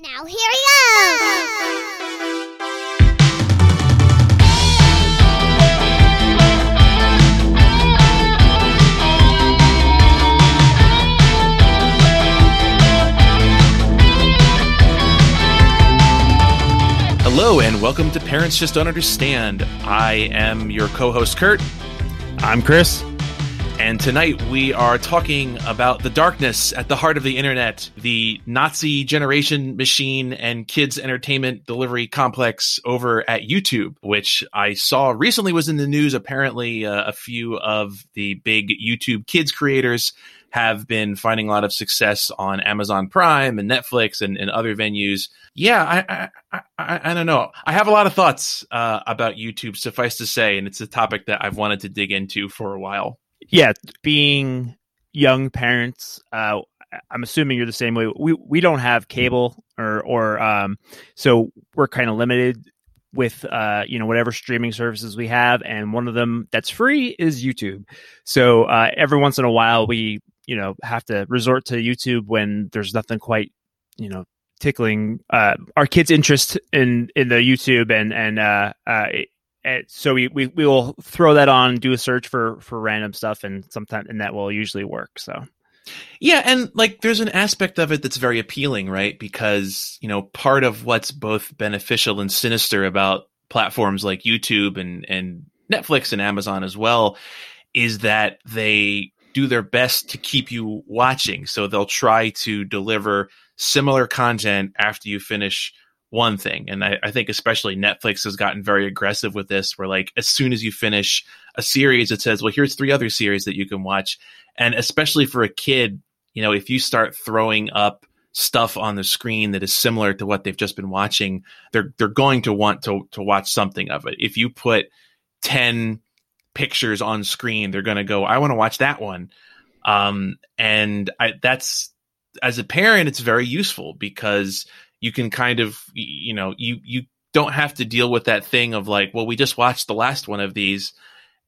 Now here we go. Hello, and welcome to Parents Just Don't Understand. I am your co host, Kurt, I'm Chris. And tonight we are talking about the darkness at the heart of the internet, the Nazi generation machine and kids entertainment delivery complex over at YouTube, which I saw recently was in the news. Apparently, uh, a few of the big YouTube kids creators have been finding a lot of success on Amazon Prime and Netflix and, and other venues. Yeah, I, I, I, I don't know. I have a lot of thoughts uh, about YouTube, suffice to say, and it's a topic that I've wanted to dig into for a while. Yeah, being young parents, uh, I'm assuming you're the same way. We we don't have cable or or um, so we're kind of limited with uh, you know whatever streaming services we have, and one of them that's free is YouTube. So uh, every once in a while, we you know have to resort to YouTube when there's nothing quite you know tickling uh, our kids' interest in in the YouTube and and uh, uh, and Eh, so we, we we will throw that on, do a search for for random stuff, and sometimes and that will usually work. So Yeah, and like there's an aspect of it that's very appealing, right? Because, you know, part of what's both beneficial and sinister about platforms like YouTube and and Netflix and Amazon as well is that they do their best to keep you watching. So they'll try to deliver similar content after you finish one thing. And I, I think especially Netflix has gotten very aggressive with this, where like as soon as you finish a series, it says, well, here's three other series that you can watch. And especially for a kid, you know, if you start throwing up stuff on the screen that is similar to what they've just been watching, they're they're going to want to to watch something of it. If you put 10 pictures on screen, they're going to go, I want to watch that one. Um, and I, that's as a parent, it's very useful because you can kind of, you know, you you don't have to deal with that thing of like, well, we just watched the last one of these,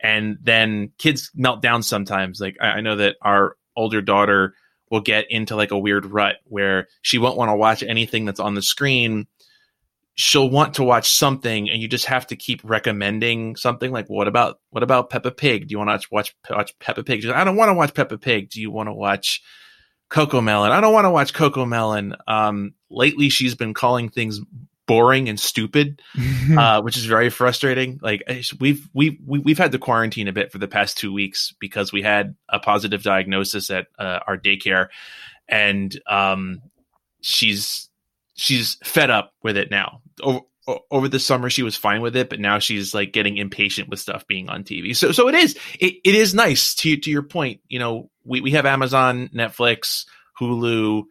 and then kids melt down sometimes. Like I, I know that our older daughter will get into like a weird rut where she won't want to watch anything that's on the screen. She'll want to watch something, and you just have to keep recommending something. Like, what about what about Peppa Pig? Do you want to watch watch Peppa Pig? Like, I don't want to watch Peppa Pig. Do you want to watch Coco Melon? I don't want to watch Coco Melon. Um, lately, she's been calling things boring and stupid, uh, which is very frustrating. Like we've we've we- we've had to quarantine a bit for the past two weeks because we had a positive diagnosis at uh, our daycare, and um, she's she's fed up with it now. Over, over the summer, she was fine with it, but now she's like getting impatient with stuff being on TV. So so it is it, it is nice to to your point. You know, we we have Amazon, Netflix, Hulu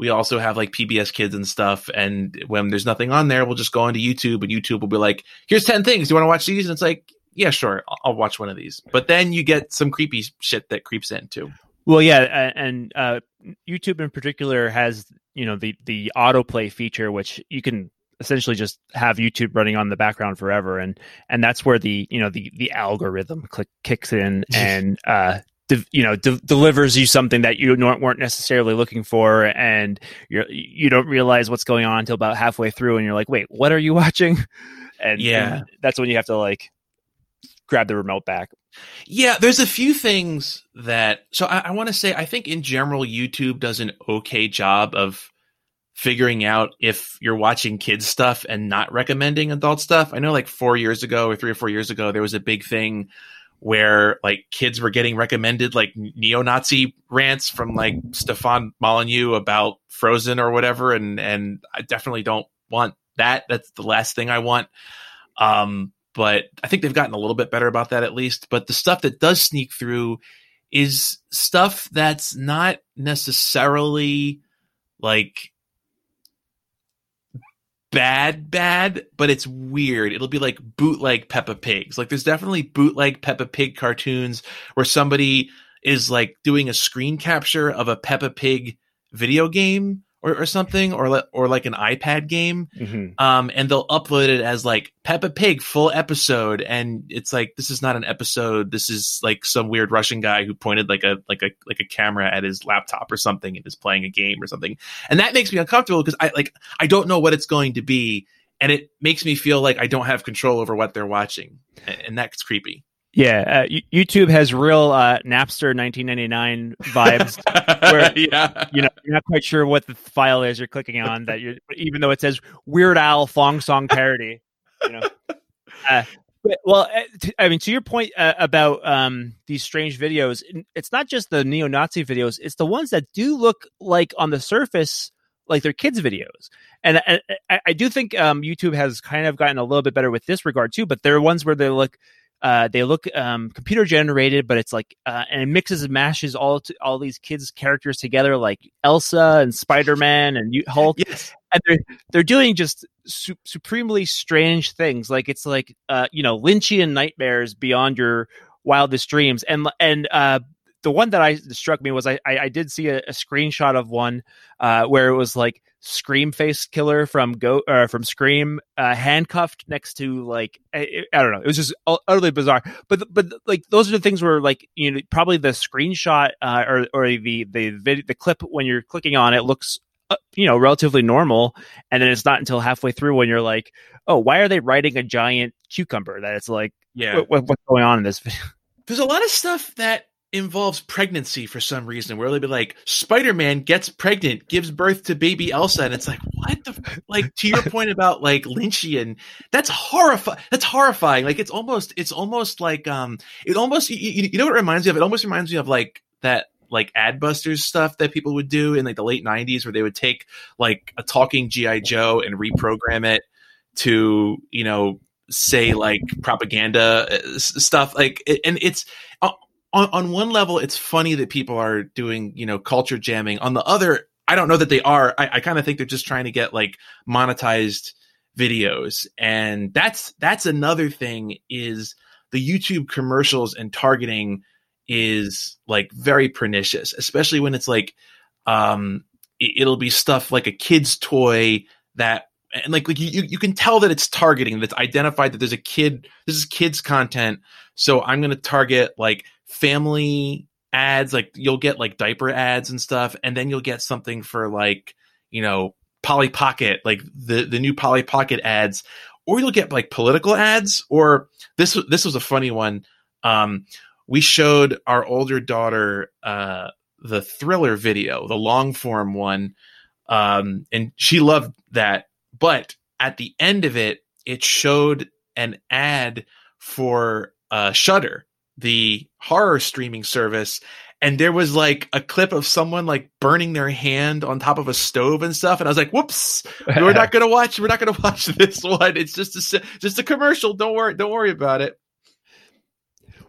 we also have like PBS Kids and stuff. And when there's nothing on there, we'll just go onto YouTube and YouTube will be like, here's 10 things. Do you want to watch these? And it's like, yeah, sure. I'll, I'll watch one of these. But then you get some creepy shit that creeps in too. well, yeah, and uh, YouTube in particular has you know the the autoplay feature, which you can essentially just have YouTube running on the background forever, and and that's where the you know the the algorithm click kicks in and uh de- you know de- delivers you something that you weren't necessarily looking for, and you you don't realize what's going on until about halfway through, and you're like, wait, what are you watching? And Yeah. and that's when you have to like grab the remote back. Yeah, there's a few things that. So I, I want to say, I think in general, YouTube does an okay job of figuring out if you're watching kids stuff and not recommending adult stuff. I know like four years ago or three or four years ago, there was a big thing where like kids were getting recommended like neo-Nazi rants from like Stefan Molyneux about Frozen or whatever. And, and I definitely don't want that. That's the last thing I want. Um, but I think they've gotten a little bit better about that at least. But the stuff that does sneak through is stuff that's not necessarily like bad, bad, but it's weird. It'll be like bootleg Peppa Pigs. Like there's definitely bootleg Peppa Pig cartoons where somebody is like doing a screen capture of a Peppa Pig video game or, or something, or or like an iPad game. Mhm. Um, and they'll upload it as like Peppa Pig full episode, and it's like this is not an episode. This is like some weird Russian guy who pointed like a like a like a camera at his laptop or something and is playing a game or something, and that makes me uncomfortable because I like I don't know what it's going to be, and it makes me feel like I don't have control over what they're watching, and, and that's creepy. Yeah, uh, YouTube has real uh, Napster 1999 vibes. Where- yeah, you know, you're not quite sure what the file is you're clicking on. That you're, even though it says Weird Al Fong Song parody. You know, uh, but, well, uh, t- I mean, to your point uh, about um, these strange videos, it's not just the neo-Nazi videos; it's the ones that do look like on the surface like they're kids' videos. And I, I, I do think um, YouTube has kind of gotten a little bit better with this regard too. But there are ones where they look. Uh, they look um, computer generated, but it's like uh, and it mixes and mashes all to, all these kids' characters together, like Elsa and Spider Man and Hulk yes, and they're they're doing just su- supremely strange things. Like it's like uh, you know Lynchian nightmares beyond your wildest dreams. And and uh, the one that I struck me was I I, I did see a, a screenshot of one uh, where it was like Scream face killer from Go uh, from Scream uh, handcuffed next to like I, I don't know. It was just utterly bizarre. But but like those are the things where like you know probably the screenshot uh, or or the the video the clip when you're clicking on it looks uh, you know relatively normal and then it's not until halfway through when you're like oh why are they writing a giant cucumber that it's like yeah. what, what's going on in this video There's a lot of stuff that involves pregnancy for some reason where they'll be like spider-man gets pregnant gives birth to baby elsa and it's like what the f-? like to your point about like lynchian that's horrifying that's horrifying. Like it's almost it's almost like um it almost you, you, you know what it reminds me of? It almost reminds me of like that like adbusters stuff that people would do in like the late 90s where they would take like a talking gi joe and reprogram it to you know say like propaganda uh, stuff. Like and it's uh, on, on one level it's funny that people are doing you know culture jamming. On the other i don't know that they are. I, I kind of think they're just trying to get like monetized videos. And that's that's another thing is the youtube commercials and targeting is like very pernicious especially when it's like um it, it'll be stuff like a kid's toy that and like like you you can tell that it's targeting that's identified that there's a kid this is kids content. So i'm going to target like family ads like you'll get like diaper ads and stuff and then you'll get something for like you know polly pocket like the the new polly pocket ads or you'll get like political ads or this this was a funny one. Um we showed our older daughter uh the thriller video the long form one um and she loved that but at the end of it it showed an ad for uh Shudder the horror streaming service and there was like a clip of someone like burning their hand on top of a stove and stuff and i was like whoops we're not gonna watch we're not gonna watch this one. It's just a just a commercial. Don't worry don't worry about it.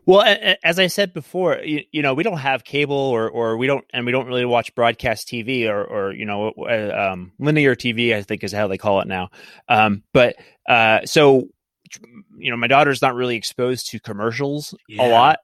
Well as i said before you, you know we don't have cable or or we don't and we don't really watch broadcast tv or or you know uh, um, linear tv i think is how they call it now. Um, but uh, so you know my daughter's not really exposed to commercials Yeah. a lot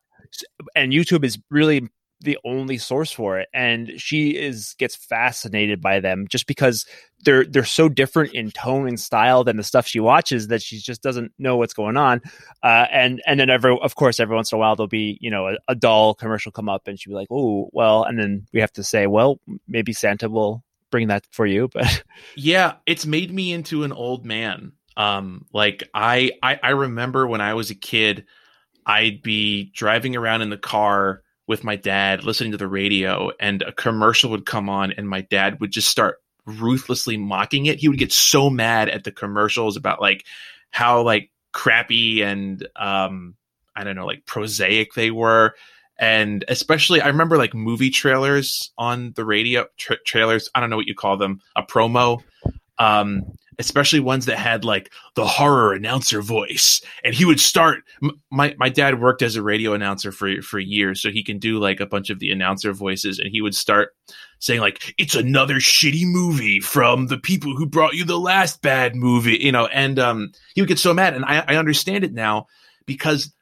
and youtube is really the only source for it and she is gets fascinated by them just because they're they're so different in tone and style than the stuff she watches that she just doesn't know what's going on uh, and and then every of course every once in a while there'll be you know a, a doll commercial come up and she'll be like oh well and then we have to say well maybe santa will bring that for you but yeah it's made me into an old man um like I, I i remember when i was a kid i'd be driving around in the car with my dad listening to the radio and a commercial would come on and my dad would just start ruthlessly mocking it. He would get so mad at the commercials about like how like crappy and um i don't know like prosaic they were. And especially i remember like movie trailers on the radio tra- trailers i don't know what you call them a promo. Um especially ones that had like the horror announcer voice. And he would start my my dad worked as a radio announcer for for years so he can do like a bunch of the announcer voices and he would start saying like it's another shitty movie from the people who brought you the last bad movie you know and um he would get so mad and i i understand it now because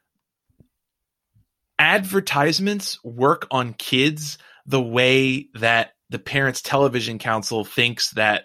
advertisements work on kids the way that the parents television council thinks that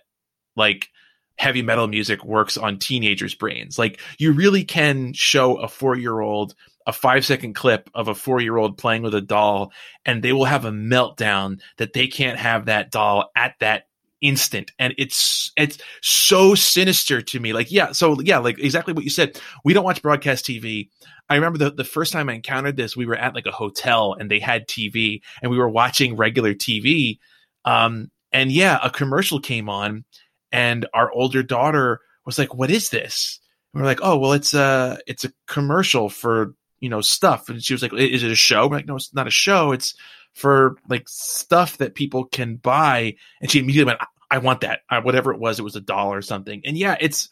like heavy metal music works on teenagers brains. Like you really can show a 4 year old a 5 second clip of a 4 year old playing with a doll and they will have a meltdown that they can't have that doll at that instant. And it's it's so sinister to me. Like yeah so yeah like exactly what you said. We don't watch broadcast tv i remember the, the first time i encountered this we were at like a hotel and they had tv and we were watching regular tv um and yeah a commercial came on and our older daughter was like what is this and we're like oh well it's a it's a commercial for you know stuff and she was like is it a show we're like no it's not a show it's for like stuff that people can buy. And she immediately went, I want that. Uh, whatever it was, it was a dollar or something. And yeah, it's,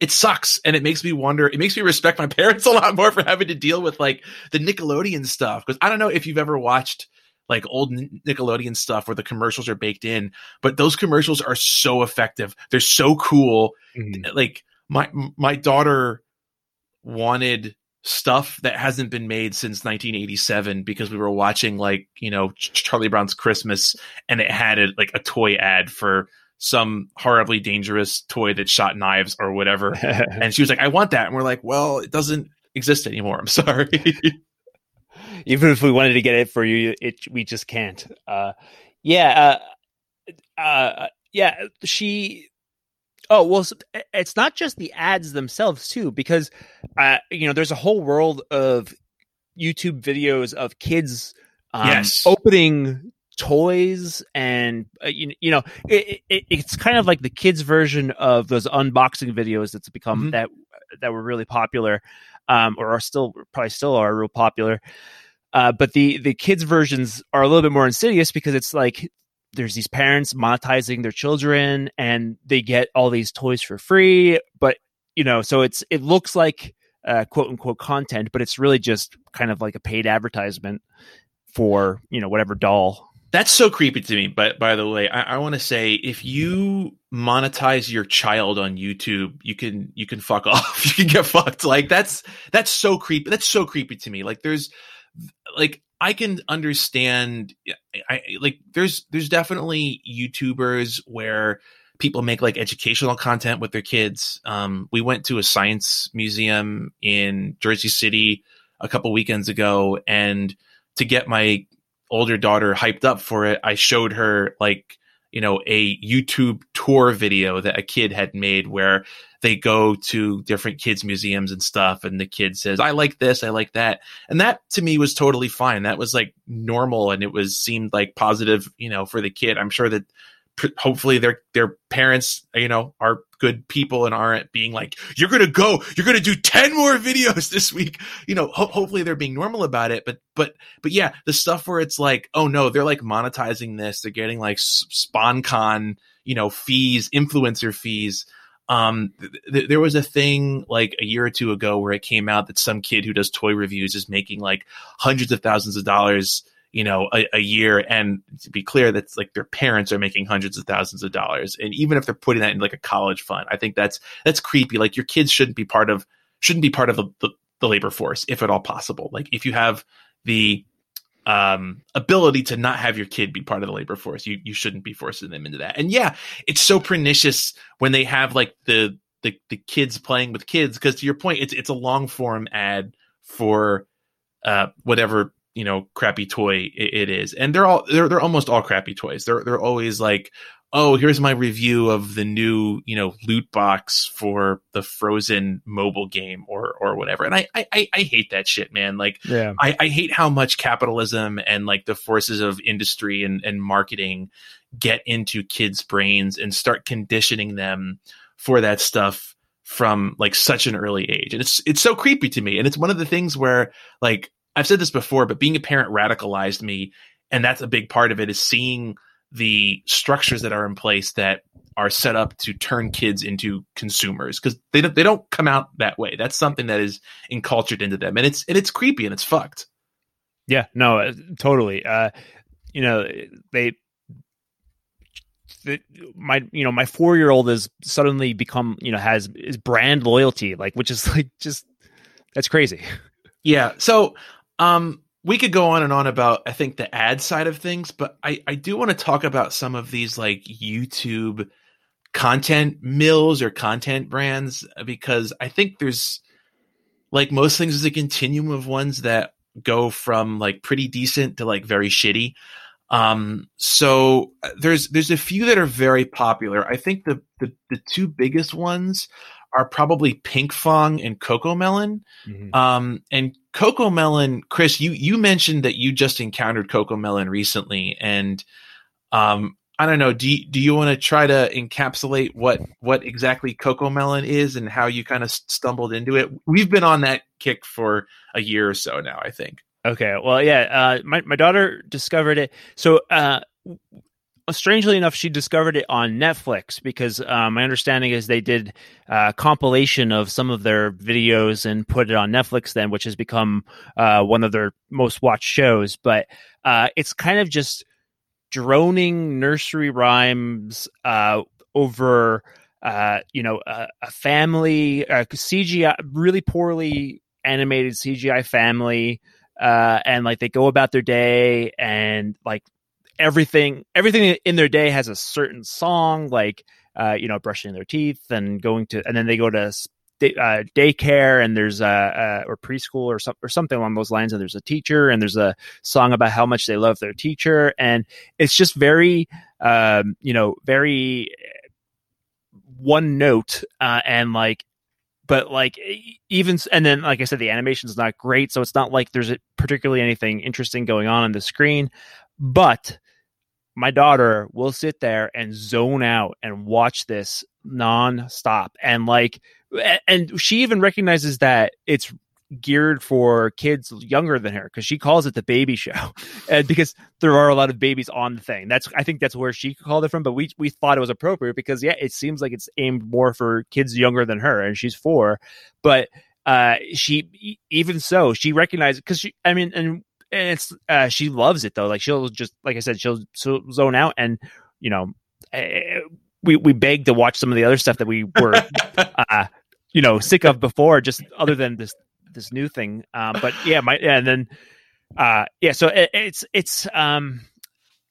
it sucks. And it makes me wonder, it makes me respect my parents a lot more for having to deal with like the Nickelodeon stuff. Cause I don't know if you've ever watched like old Nickelodeon stuff where the commercials are baked in, but those commercials are so effective. They're so cool. Mm-hmm. Like my, my daughter wanted stuff that hasn't been made since 1987 because we were watching like you know Charlie Brown's Christmas and it had a, like a toy ad for some horribly dangerous toy that shot knives or whatever and she was like I want that and we're like well it doesn't exist anymore I'm sorry even if we wanted to get it for you it we just can't uh yeah uh uh yeah she Oh well, it's not just the ads themselves too, because uh, you know there's a whole world of YouTube videos of kids um, yes. opening toys and uh, you, you know it, it, it's kind of like the kids version of those unboxing videos that's become mm-hmm. that that were really popular um, or are still probably still are real popular uh, but the the kids versions are a little bit more insidious because it's like there's these parents monetizing their children and they get all these toys for free. But you know so it's it looks like uh, quote unquote content but it's really just kind of like a paid advertisement for you know whatever doll. That's so creepy to me but by the way i, I want to say if you monetize your child on youtube you can you can fuck off. You can get fucked. Like that's that's so creepy that's so creepy to me. Like there's like I can understand I like there's there's definitely YouTubers where people make like educational content with their kids. Um, we went to a science museum in Jersey City a couple weekends ago and to get my older daughter hyped up for it, I showed her like you know, a YouTube tour video that a kid had made where they go to different kids museums and stuff and the kid says, I like this, I like that. And that to me was totally fine. That was like normal and it was seemed like positive, you know, for the kid. I'm sure that hopefully their their parents you know are good people and aren't being like you're gonna go you're gonna do 10 more videos this week. You know ho- hopefully they're being normal about it but but but yeah the stuff where it's like oh no they're like monetizing this they're getting like sponcon you know fees influencer fees. Um th- th- there was a thing like a year or two ago where it came out that some kid who does toy reviews is making like hundreds of thousands of dollars you know, a, a, year. And to be clear, that's like their parents are making hundreds of thousands of dollars. And even if they're putting that in like a college fund, I think that's that's creepy. Like your kids shouldn't be part of shouldn't be part of the, the, the labor force if at all possible. Like if you have the um, ability to not have your kid be part of the labor force, you you shouldn't be forcing them into that. And yeah, it's so pernicious when they have like the the, the kids playing with kids because to your point, it's it's a long form ad for uh, whatever you know crappy toy it, it is. And they're all they're, they're almost all crappy toys. They're they're always like oh here's my review of the new you know loot box for the frozen mobile game or or whatever. And i i i hate that shit man. Like yeah. I i hate how much capitalism and like the forces of industry and and marketing get into kids brains and start conditioning them for that stuff from like such an early age. And it's it's so creepy to me. And it's one of the things where like I've said this before, but being a parent radicalized me. And that's a big part of it is seeing the structures that are in place that are set up to turn kids into consumers because they don't, they don't come out that way. That's something that is encultured into them, and it's and it's creepy and it's fucked. Yeah, no, uh, totally. Uh, you know, they, the, my you know my four year old has suddenly become you know has is brand loyalty like which is like just that's crazy. Yeah. So um, we could go on and on about I think the ad side of things, but I I do want to talk about some of these like YouTube content mills or content brands because I think there's like most things is a continuum of ones that go from like pretty decent to like very shitty. Um, so uh, there's there's a few that are very popular. I think the the, the two biggest ones are probably Pinkfong and CoComelon. Mm-hmm. Um, and CoComelon, Chris, you you mentioned that you just encountered CoComelon recently, and um, I don't know. Do you, do you want to try to encapsulate what what exactly CoComelon is and how you kind of stumbled into it? We've been on that kick for a year or so now, I think. Okay. Well, yeah. Uh, my my daughter discovered it. So, uh, strangely enough, she discovered it on Netflix because uh, my understanding is they did a uh, compilation of some of their videos and put it on Netflix. Then, which has become uh, one of their most watched shows. But uh, it's kind of just droning nursery rhymes uh, over uh, you know a, a family a CGI really poorly animated CGI family uh, and like they go about their day and like everything everything in their day has a certain song like uh, you know brushing their teeth and going to and then they go to uh, daycare and there's a, a or preschool or something or something along those lines and there's a teacher and there's a song about how much they love their teacher. And it's just very um, you know very one note uh, and like but like even and then like i said the animation is not great so it's not like there's particularly anything interesting going on on the screen. But my daughter will sit there and zone out and watch this non-stop. And like and she even recognizes that it's geared for kids younger than her because she calls it the baby show. And because there are a lot of babies on the thing. That's i think that's where she called it from but we we thought it was appropriate because yeah it seems like it's aimed more for kids younger than her and she's four. But uh she even so she recognizes because she i mean and and it's uh she loves it though. Like she'll just like i said she'll, she'll zone out and you know uh, we we begged to watch some of the other stuff that we were uh you know sick of before just other than this this new thing. Um but yeah my yeah, and then uh yeah so it, it's it's um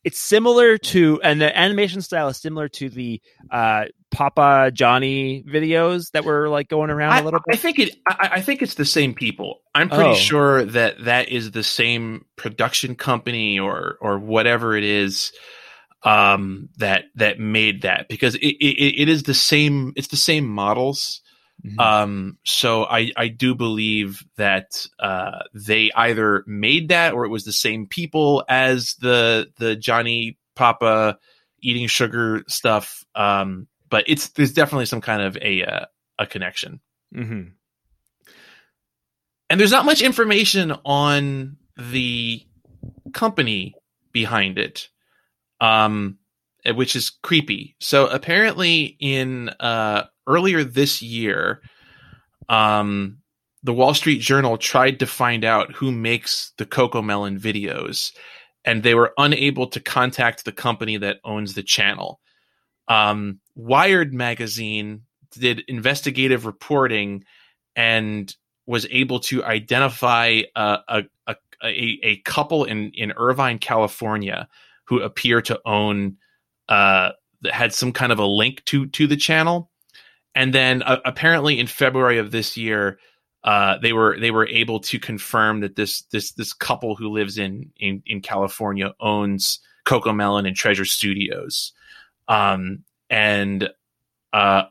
it's similar to and the animation style is similar to the uh papa johnny videos that were like going around I, a little bit i think it I, I, think it's the same people i'm pretty oh. sure that that is the same production company or or whatever it is um that that made that because it, it, it is the same it's the same models Mm-hmm. Um, so I, I do believe that uh, they either made that or it was the same people as the the Johnny Papa eating sugar stuff. Um, but it's there's definitely some kind of a uh, a connection. Mm-hmm. And there's not much information on the company behind it, um, which is creepy. So apparently, in uh, earlier this year, um, the Wall Street Journal tried to find out who makes the Coco Melon videos, and they were unable to contact the company that owns the channel. Um, Wired magazine did investigative reporting and was able to identify a, a, a, a couple in, in Irvine, California, who appear to own uh, had some kind of a link to to the channel. And then uh, apparently in February of this year, uh, they were they were able to confirm that this this this couple who lives in in, in California owns Coco Melon and Treasure Studios, um, and uh,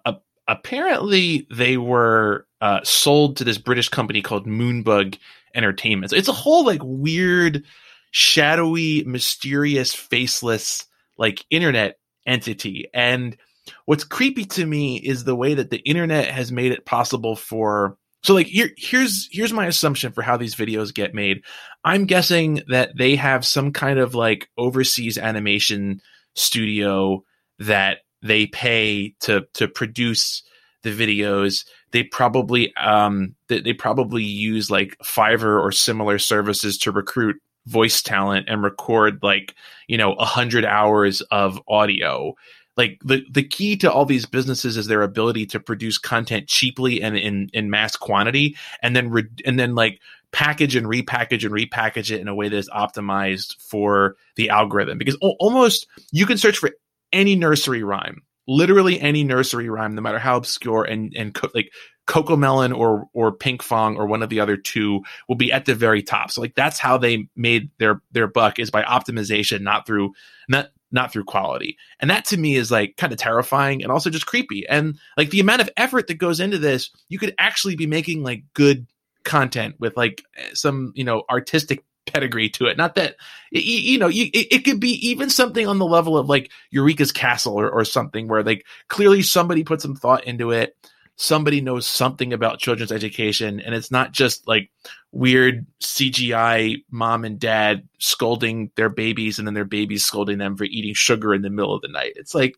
apparently they were uh, sold to this British company called Moonbug Entertainment. So it's a whole like weird, shadowy, mysterious, faceless like internet entity, and what's creepy to me is the way that the internet has made it possible for so like here here's here's my assumption for how these videos get made. I'm guessing that they have some kind of like overseas animation studio that they pay to to produce the videos. They probably um they, they probably use like Fiverr or similar services to recruit voice talent and record like you know a hundred hours of audio like the the key to all these businesses is their ability to produce content cheaply and in in mass quantity and then re- and then like package and repackage and repackage it in a way that is optimized for the algorithm because almost you can search for any nursery rhyme literally any nursery rhyme no matter how obscure and and co- like CoComelon or or Pink Fong or one of the other two will be at the very top. So like that's how they made their their buck is by optimization not through not not through quality. And that to me is like kind of terrifying and also just creepy. And like the amount of effort that goes into this you could actually be making like good content with like eh, some you know artistic pedigree to it. Not that you, you know you, it, it, could be even something on the level of like Eureeka's castle or, or something where like clearly somebody put some thought into it. Somebody knows something about children's education and it's not just like weird cgi mom and dad scolding their babies and then their babies scolding them for eating sugar in the middle of the night. It's like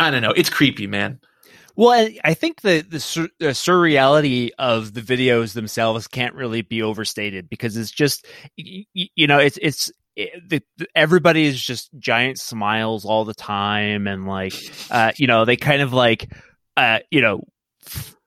i don't know. It's creepy man well, I think the, the, sur- the surreality of the videos themselves can't really be overstated because it's just you, you know it's it's it, the, the, everybody is just giant smiles all the time and like uh, you know they kind of like uh, you know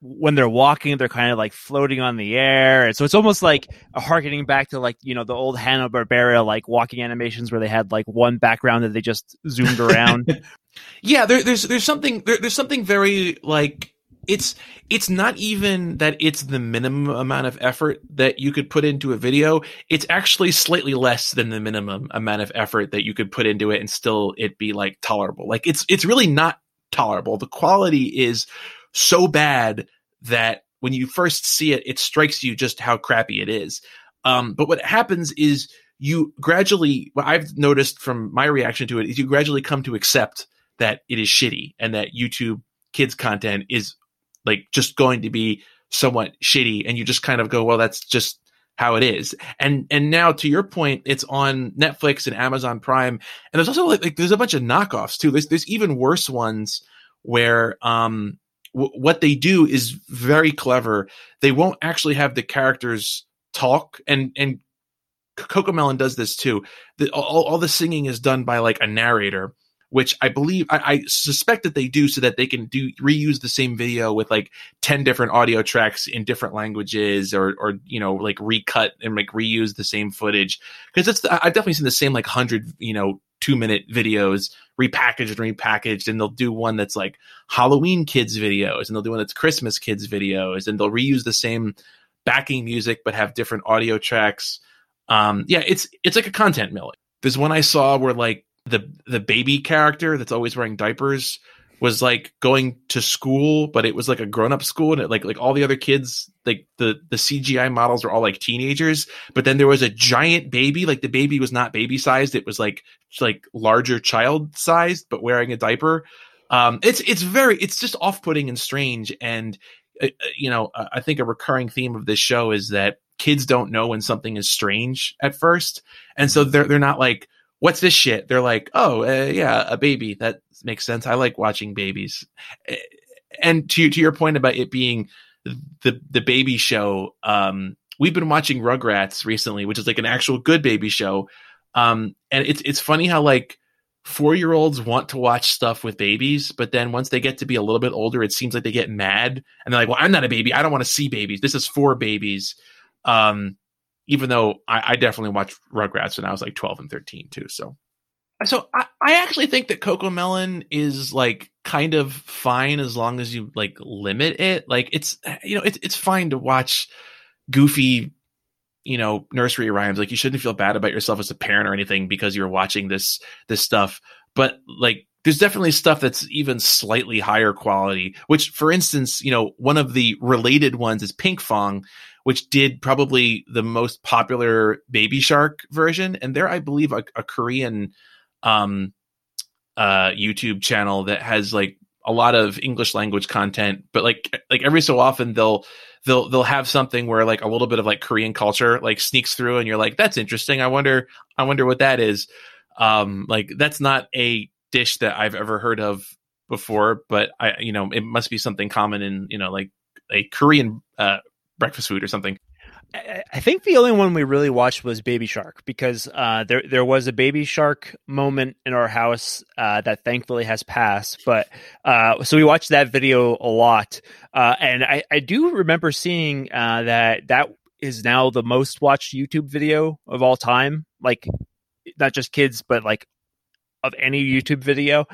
when they're walking, they're kind of like floating on the air. So it's almost like a harkening back to like, you know, the old Hanna Barbera like walking animations where they had like one background that they just zoomed around. yeah, there, there's there's something there, there's something very like it's it's not even that it's the minimum amount of effort that you could put into a video. It's actually slightly less than the minimum amount of effort that you could put into it and still it be like tolerable. Like it's it's really not tolerable. The quality is so bad that when you first see it, it strikes you just how crappy it is. Um, but what happens is you gradually, what I've noticed from my reaction to it is you gradually come to accept that it is shitty and that YouTube kids content is like just going to be somewhat shitty. And you just kind of go, well, that's just how it is. And, and now to your point, it's on Netflix and Amazon Prime. And there's also like, like there's a bunch of knockoffs too. There's, there's even worse ones where, um, what they do is very clever. They won't actually have the characters talk, and and Coco Melon does this too. The, all, all the singing is done by like a narrator, which I believe I, I, suspect that they do so that they can do reuse the same video with like ten different audio tracks in different languages, or or you know like recut and like reuse the same footage because it's I've definitely seen the same like hundred you know two minute videos repackaged and repackaged and they'll do one that's like halloween kids videos and they'll do one that's christmas kids videos and they'll reuse the same backing music but have different audio tracks. Um yeah it's it's like a content mill. There's one i saw where like the the baby character that's always wearing diapers was like going to school, but it was like a grown up school, and it, like like all the other kids, like the the CGI models were all like teenagers. But then there was a giant baby, like the baby was not baby sized; it was like like larger child sized, but wearing a diaper. Um, it's it's very it's just off putting and strange, and uh, uh you know I think a recurring theme of this show is that kids don't know when something is strange at first, and so they're they're not like what's this shit? They're like, oh, uh, yeah, a baby. That makes sense. I like watching babies. And to to your point about it being the the baby show, um, we've been watching Rugrats recently, which is like an actual good baby show. Um, and it's it's funny how like four year olds want to watch stuff with babies, but then once they get to be a little bit older, it seems like they get mad and they're like, "Well, I'm not a baby. I don't want to see babies. This is for babies." Um, even though I, I, definitely watched Rugrats when I was like 12 and 13 too. So, so I, I actually think that Coco Melon is like kind of fine as long as you like limit it. Like it's, you know, it's, it's fine to watch goofy, you know, nursery rhymes. Like you shouldn't feel bad about yourself as a parent or anything because you're watching this, this stuff. But like, there's definitely stuff that's even slightly higher quality, which for instance, you know, one of the related ones is Pinkfong, which did probably the most popular Baby Shark version, and there I believe a, a Korean um, uh, YouTube channel that has like a lot of English language content, but like like every so often they'll they'll they'll have something where like a little bit of like Korean culture like sneaks through, and you're like, that's interesting. I wonder I wonder what that is. Um, like that's not a dish that I've ever heard of before, but I you know it must be something common in you know like a Korean uh, breakfast food or something. I, think the only one we really watched was Baby Shark because uh, there there was a Baby Shark moment in our house uh, that thankfully has passed. But uh, so we watched that video a lot, uh, and I, I do remember seeing uh, that that is now the most watched YouTube video of all time. Like not just kids, but like of any YouTube video.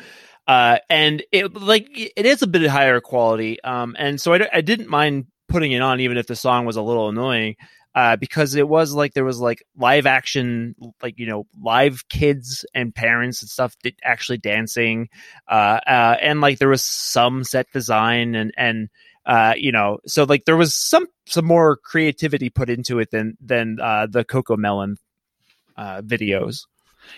Uh, and it like it is a bit higher quality. Um, and so I, I didn't mind putting it on, even if the song was a little annoying. Uh, because it was like there was like live action, like you know, live kids and parents and stuff actually dancing, uh, uh, and like there was some set design and and uh, you know, so like there was some some more creativity put into it than than uh, the CoComelon uh, videos.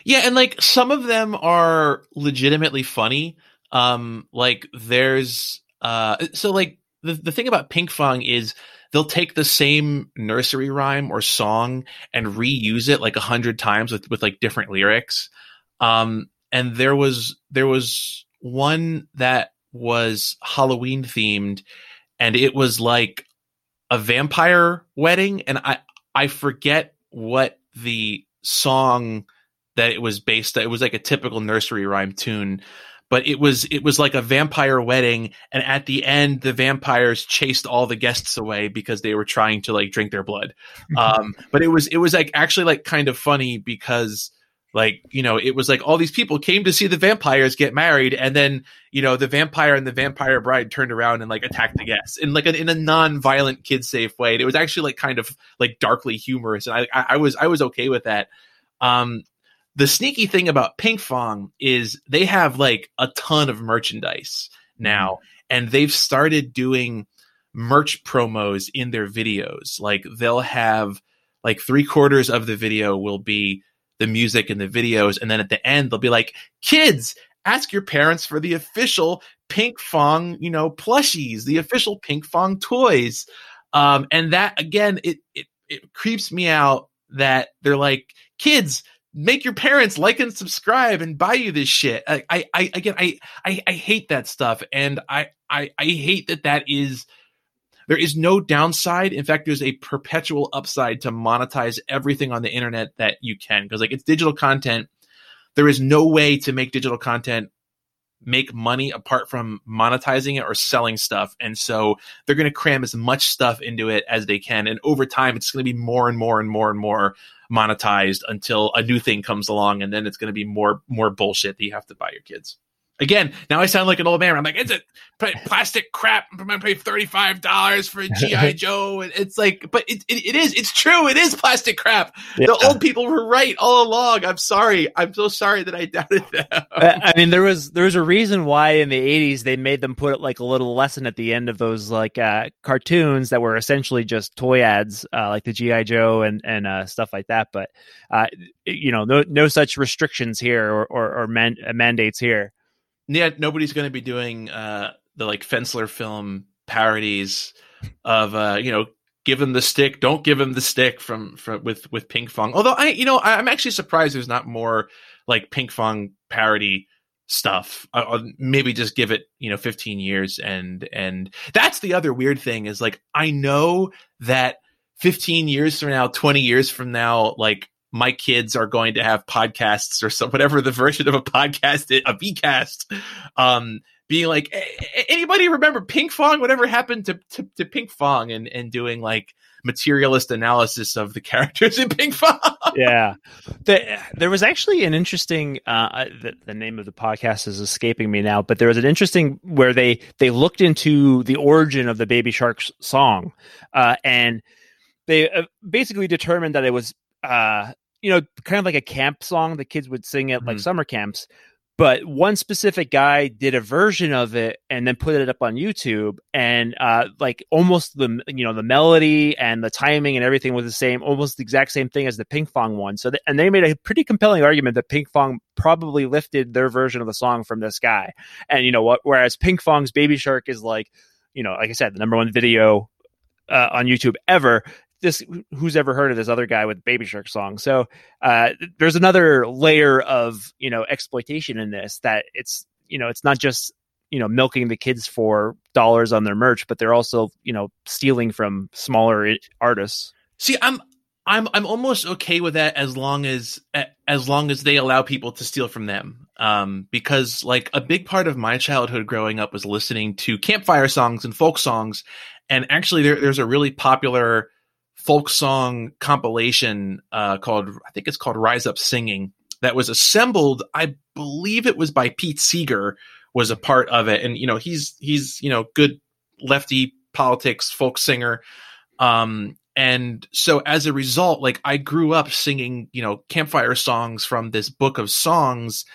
Yeah, and like some of them are legitimately funny. Um, like there's uh, so like the the thing about Pink Pinkfong is they'll take the same nursery rhyme or song and reuse it like a hundred times with with like different lyrics. Um, and there was there was one that was Halloween themed, and it was like a vampire wedding, and I I forget what the song that it was based it was like a typical nursery rhyme tune but it was it was like a vampire wedding. And at the end the vampires chased all the guests away because they were trying to like drink their blood. Um but it was it was like actually like kind of funny because like you know it was like all these people came to see the vampires get married. And then you know the vampire and the vampire bride turned around and like attacked the guests in like a, in a non-violent kid safe way. And it was actually like kind of like darkly humorous. And I, I i was i was okay with that. Um the sneaky thing about Pinkfong is they have like a ton of merchandise now, and they've started doing merch promos in their videos. Like they'll have like three quarters of the video will be the music and the videos, and then at the end they'll be like, "Kids, ask your parents for the official Pinkfong, you know, plushies, the official Pinkfong toys." Um, and that again, it it it creeps me out that they're like, "Kids." Make your parents like and subscribe and buy you this shit. I, I, I again, I, I, I hate that stuff, and I, I, I hate that that is. There is no downside. In fact, there's a perpetual upside to monetize everything on the internet that you can because, like, it's digital content. There is no way to make digital content make money apart from monetizing it or selling stuff. And so they're going to cram as much stuff into it as they can. And over time, it's going to be more and more and more and more monetized until a new thing comes along. And then it's going to be more, more bullshit that you have to buy your kids. Again, now I sound like an old man. I'm like, it's a plastic crap. I'm going to pay $35 for a G.I. Joe. And it's like, but it, it, it is, it's true. It is plastic crap. Yeah. The old people were right all along. I'm sorry. I'm so sorry that I doubted them. I mean, there was, there was a reason why in the 80s they made them put like a little lesson at the end of those like uh, cartoons that were essentially just toy ads, uh, like the G.I. Joe and, and uh, stuff like that. But, uh, you know, no, no such restrictions here or, or, or man- mandates here yeah, nobody's going to be doing uh, the like Fensler film parodies of uh, you know, give him the stick, don't give him the stick from from with with Pinkfong. Although I, you know, I'm actually surprised there's not more like Pinkfong parody stuff. I'll maybe just give it, you know, 15 years and and that's the other weird thing is like I know that 15 years from now, 20 years from now, like my kids are going to have podcasts or some whatever the version of a podcast a vcast um being like anybody remember Pink Fong? whatever happened to to, to Pinkfong and and doing like materialist analysis of the characters in Pink Fong? yeah the, there was actually an interesting uh the, the, name of the podcast is escaping me now but there was an interesting where they they looked into the origin of the baby sharks song uh and they uh, basically determined that it was uh, you know, kind of like a camp song the kids would sing at mm-hmm. like summer camps. But one specific guy did a version of it and then put it up on YouTube, and uh, like almost the you know the melody and the timing and everything was the same, almost the exact same thing as the Pinkfong one. So, and they made a pretty compelling argument that Pinkfong probably lifted their version of the song from this guy, and you know what? Whereas Pinkfong's Baby Shark is like, you know, like I said, the number one video uh, on YouTube ever this who's ever heard of this other guy with Baby Shark song. So uh, there's another layer of you know exploitation in this that it's you know it's not just you know milking the kids for dollars on their merch, but they're also you know stealing from smaller artists. See, I'm I'm I'm almost okay with that as long as as long as they allow people to steal from them. Um, because like a big part of my childhood growing up was listening to campfire songs and folk songs, and actually there, there's a really popular folk song compilation uh, called I think it's called Rise Up Singing that was assembled. I believe it was by Pete Seeger was a part of it, and you know he's he's you know good lefty politics folk singer. Um, and so as a result, like I grew up singing, you know, campfire songs from this book of songs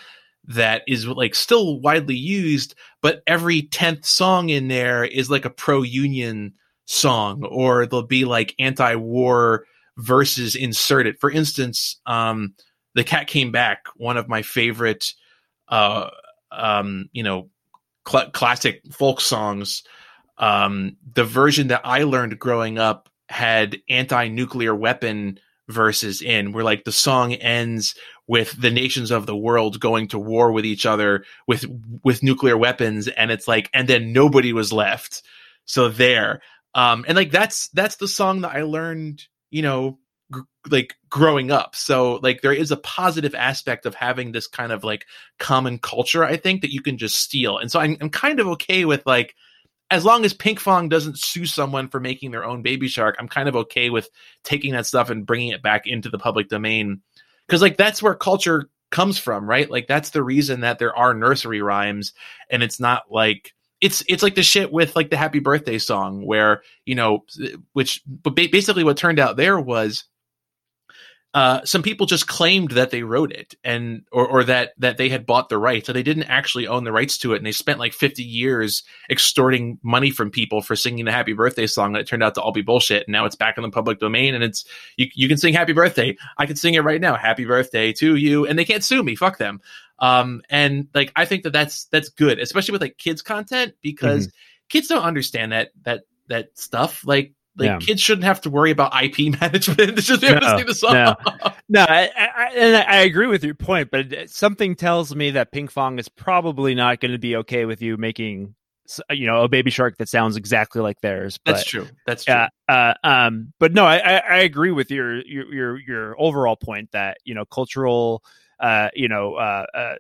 that is like still widely used, but every 10th song in there is like a pro union song, or there'll be like anti war verses inserted. For instance, um, The Cat Came Back, one of my favorite, uh, um, you know, cl- classic folk songs. Um, the version that I learned growing up had anti-nuclear weapon verses in where like the song ends with the nations of the world going to war with each other with with nuclear weapons and it's like and then nobody was left so there um and like that's that's the song that i learned you know gr- like growing up. So like there is a positive aspect of having this kind of like common culture i think that you can just steal. And so i'm, I'm kind of okay with like as long as pink Pinkfong doesn't sue someone for making their own Baby Shark, I'm kind of okay with taking that stuff and bringing it back into the public domain. Because like that's where culture comes from, right? Like that's the reason that there are nursery rhymes, and it's not like it's it's like the shit with like the Happy Birthday song where you know which but basically what turned out there was uh, some people just claimed that they wrote it and or, or that that they had bought the rights so they didn't actually own the rights to it and they spent like 50 years extorting money from people for singing the happy birthday song and it turned out to all be bullshit and now it's back in the public domain and it's you, you can sing happy birthday. I can sing it right now. Happy birthday to you. And they can't sue me. Fuck them. Um and like i think that that's that's good especially with like kids content because mm-hmm. kids don't understand that that that stuff. Like like yeah. kids shouldn't have to worry about IP management. just no, the song. No, no I, I, and I agree with your point, but something tells me that Pinkfong is probably not going to be okay with you making, you know, a baby shark that sounds exactly like theirs. But, That's true. That's true. Uh, uh, um, but no, I, I agree with your, your your your overall point that you know cultural, uh, you know, uh, uh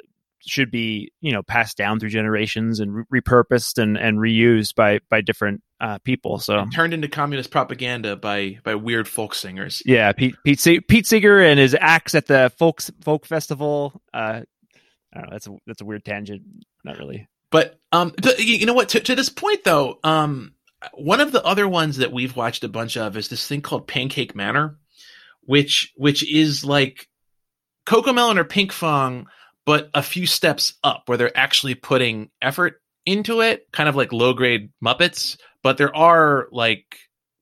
should be you know passed down through generations and re- repurposed and, and reused by by different uh, people. So and turned into communist propaganda by by weird folk singers. Yeah, Pete Pete, Se- Pete Seeger and his acts at the folk folk festival. Uh, I don't know. That's a that's a weird tangent. Not really. But um, but you know what? To, to this point though, um, one of the other ones that we've watched a bunch of is this thing called Pancake Manor, which which is like Cocomelon or Pinkfong but a few steps up where they're actually putting effort into it, kind of like low grade Muppets. But there are like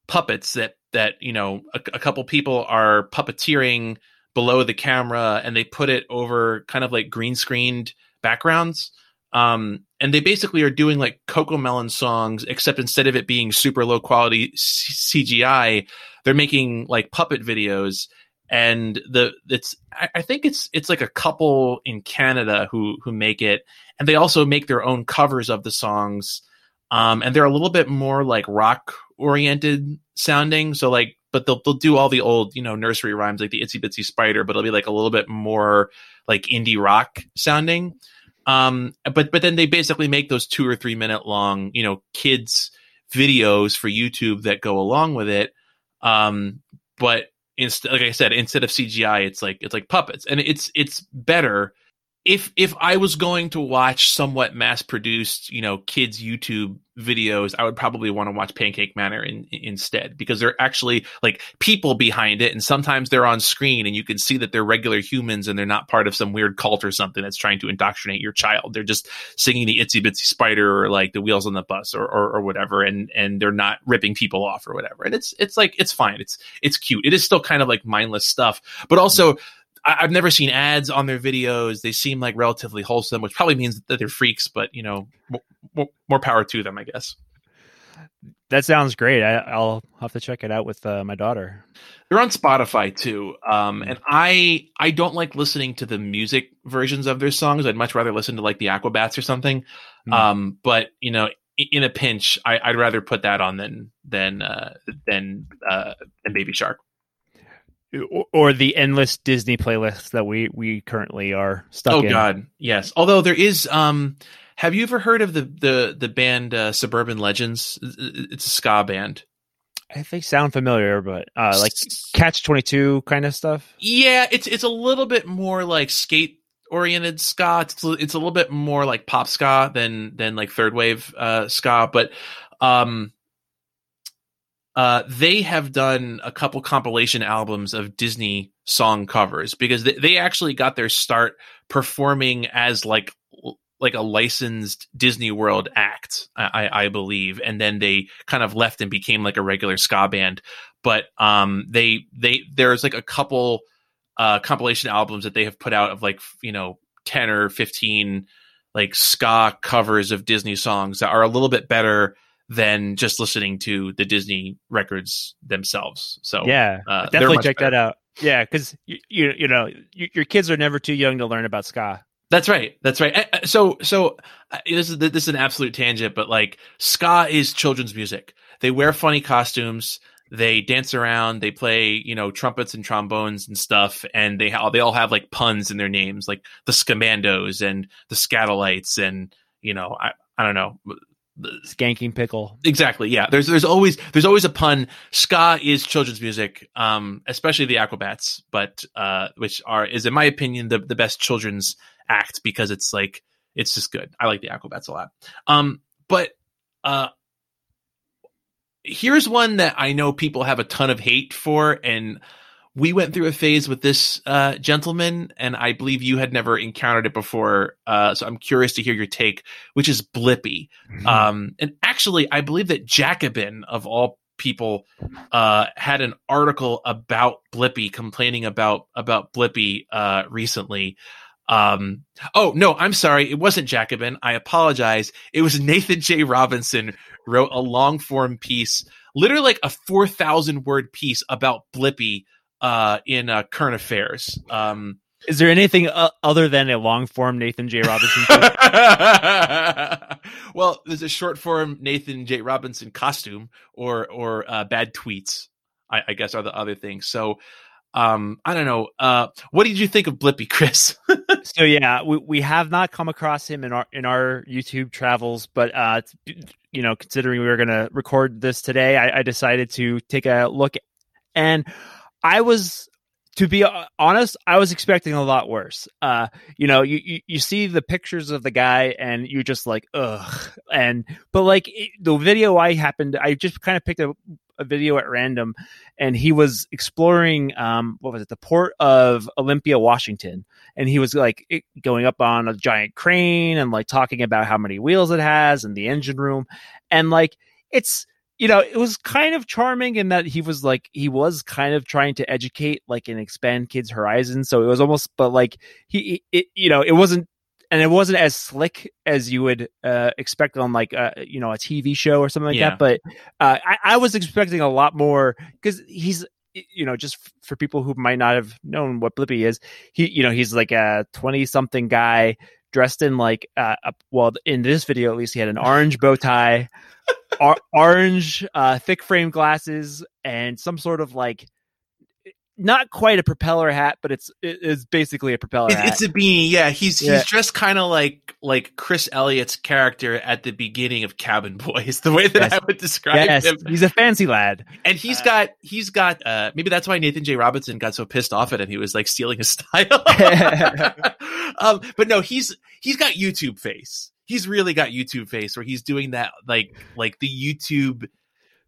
puppets that that you know a, a couple people are puppeteering below the camera, and they put it over kind of like green screened backgrounds. Um, and they basically are doing like Cocomelon songs, except instead of it being super low quality C- CGI, they're making like puppet videos and the it's I think it's it's like a couple in Canada who who make it, and they also make their own covers of the songs, um, and they're a little bit more like rock oriented sounding. So like, but they'll they'll do all the old you know nursery rhymes like the Itsy Bitsy Spider, but it'll be like a little bit more like indie rock sounding. Um, but but then they basically make those two or three minute long you know kids videos for YouTube that go along with it. Um, but like i said instead of cgi it's like it's like puppets. And it's it's better if if I was going to watch somewhat mass produced, you know, kids YouTube videos, I would probably want to watch Pancake Manor in, in, instead because they're actually like people behind it, and sometimes they're on screen, and you can see that they're regular humans and they're not part of some weird cult or something that's trying to indoctrinate your child. They're just singing the Itsy Bitsy Spider or like the Wheels on the Bus or, or or whatever, and and they're not ripping people off or whatever. And it's it's like it's fine. It's it's cute. It is still kind of like mindless stuff, but also I, have never seen ads on their videos. They seem like relatively wholesome, which probably means that they're freaks. But you know, more, more power to them, I guess. That sounds great. I, will have to check it out with uh, my daughter. They're on Spotify too, um, and I I don't like listening to the music versions of their songs. I'd much rather listen to like the Aquabats or something. Mm. Um, but you know, in a pinch, I, would rather put that on than than uh, than uh, than Baby Shark. Or, the endless Disney playlist that we we currently are stuck oh in. God, yes. Although there is, um, have you ever heard of the the the band uh, Suburban Legends? It's a ska band. I think sound familiar, but uh, like Catch Twenty Two kind of stuff. Yeah, it's it's a little bit more like skate oriented ska. It's it's a little bit more like pop ska than than like third wave uh, ska, but um, uh, they have done a couple compilation albums of Disney song covers because they, they actually got their start performing as like like a licensed Disney World act, I, I believe, and then they kind of left and became like a regular ska band. But um, they they there's like a couple uh, compilation albums that they have put out of like you know ten or fifteen like ska covers of Disney songs that are a little bit better than just listening to the Disney records themselves. So yeah, uh, definitely check better. that out. Yeah, because you, you you know you, your kids are never too young to learn about ska. That's right. That's right. So, so uh, this is this is an absolute tangent, but like ska is children's music. They wear funny costumes. They dance around. They play, you know, trumpets and trombones and stuff. And they all they all have like puns in their names, like the Scamandos and the Skatalites, and you know, I I don't know. Skanking pickle. Exactly. Yeah. There's there's always there's always a pun. Ska is children's music, um, especially the Aquabats, but uh, which are is in my opinion the the best children's act because it's like it's just good. I like the Aquabats a lot. Um, but uh, here's one that I know people have a ton of hate for, and we went through a phase with this uh, gentleman, and I believe you had never encountered it before. Uh, so I'm curious to hear your take, which is Blippi. Mm-hmm. Um, and actually, I believe that Jacobin, of all people, uh, had an article about Blippi, complaining about about Blippi uh, recently. Um, oh no, I'm sorry. It wasn't Jacobin. I apologize. It was Nathan J. Robinson wrote a long form piece, literally like a 4,000 word piece about Blippi, uh, in, uh, current affairs. Um, is there anything uh, other than a long form Nathan J. Robinson? well, there's a short form Nathan J. Robinson costume or, or, uh, bad tweets, I, I guess are the other things. So, um, I don't know. Uh, what did you think of Blippi, Chris? so yeah, we, we have not come across him in our in our YouTube travels, but uh, you know, considering we were going to record this today, I, I decided to take a look, and I was to be honest, I was expecting a lot worse. Uh, you know, you, you, you see the pictures of the guy and you're just like, ugh. And, but like it, the video I happened, I just kind of picked a, a video at random and he was exploring, um, what was it, the port of Olympia, Washington. And he was like it, going up on a giant crane and like talking about how many wheels it has and the engine room. And like, it's, you know, it was kind of charming in that he was like he was kind of trying to educate, like, and expand kids' horizons. So it was almost, but like he, it, you know, it wasn't, and it wasn't as slick as you would uh, expect on like uh, you know a TV show or something like yeah. that. But uh, I, I was expecting a lot more because he's you know, just for people who might not have known what Blippi is, he, you know, he's like a 20 something guy dressed in like, uh, a, well, in this video, at least he had an orange bow tie, orange uh, thick frame glasses and some sort of like not quite a propeller hat, but it's it's basically a propeller it, It's a beanie, yeah. He's yeah. he's dressed kind of like like Chris Elliott's character at the beginning of Cabin Boys, the way that yes. I would describe yes. him. He's a fancy lad, and he's uh, got he's got uh, maybe that's why Nathan J. Robinson got so pissed off at him. He was like stealing his style. um, but no, he's he's got YouTube face he's really got YouTube face where he's doing that like like the YouTube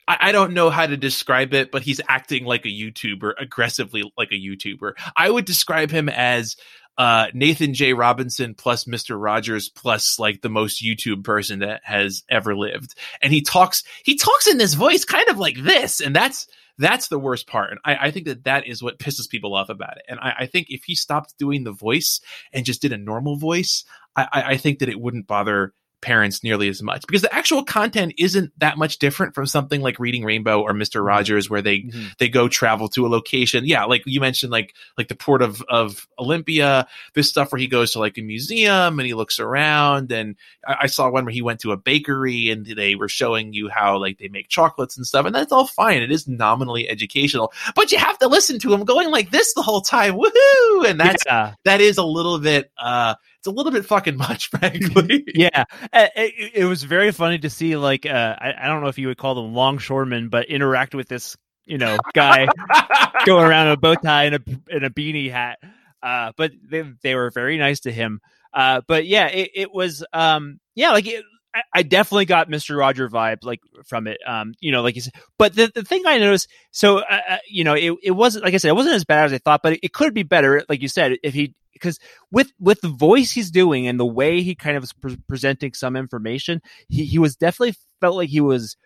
I, don't know how to describe it, but he's acting like a YouTuber, aggressively like a YouTuber. I would describe him as uh, Nathan J. Robinson plus Mr. Rogers plus like the most YouTube person that has ever lived. And he talks, he talks in this voice kind of like this. And that's, that's the worst part. And I, I think that that is what pisses people off about it. And I, I, think if he stopped doing the voice and just did a normal voice, I, I think that it wouldn't bother parents nearly as much because the actual content isn't that much different from something like reading rainbow or mr rogers where they Mhm. they go travel to a location. Yeah like you mentioned like like the port of of olympia this stuff where he goes to like a museum and he looks around. And I, I saw one where he went to a bakery and they were showing you how like they make chocolates and stuff and that's all fine. It is nominally educational but you have to listen to him going like this the whole time. Woohoo! And that's yeah. that is a little bit uh it's a little bit fucking much frankly. Yeah. It, it was very funny to see like uh I, I don't know if you would call them longshoremen but interact with this you know guy going around in a bow tie and a and a beanie hat. Uh but they, they were very nice to him. Uh but yeah it, it was um yeah like it, I- I definitely got Mr. Roger vibe like from it. Um, you know, like you said, but the, the thing I noticed, so, uh, uh, you know, it, it wasn't, like I said, it wasn't as bad as I thought, but it, it could be better. Like you said, if he, because with, with the voice he's doing and the way he kind of was pre- presenting some information, he, he was definitely felt like he was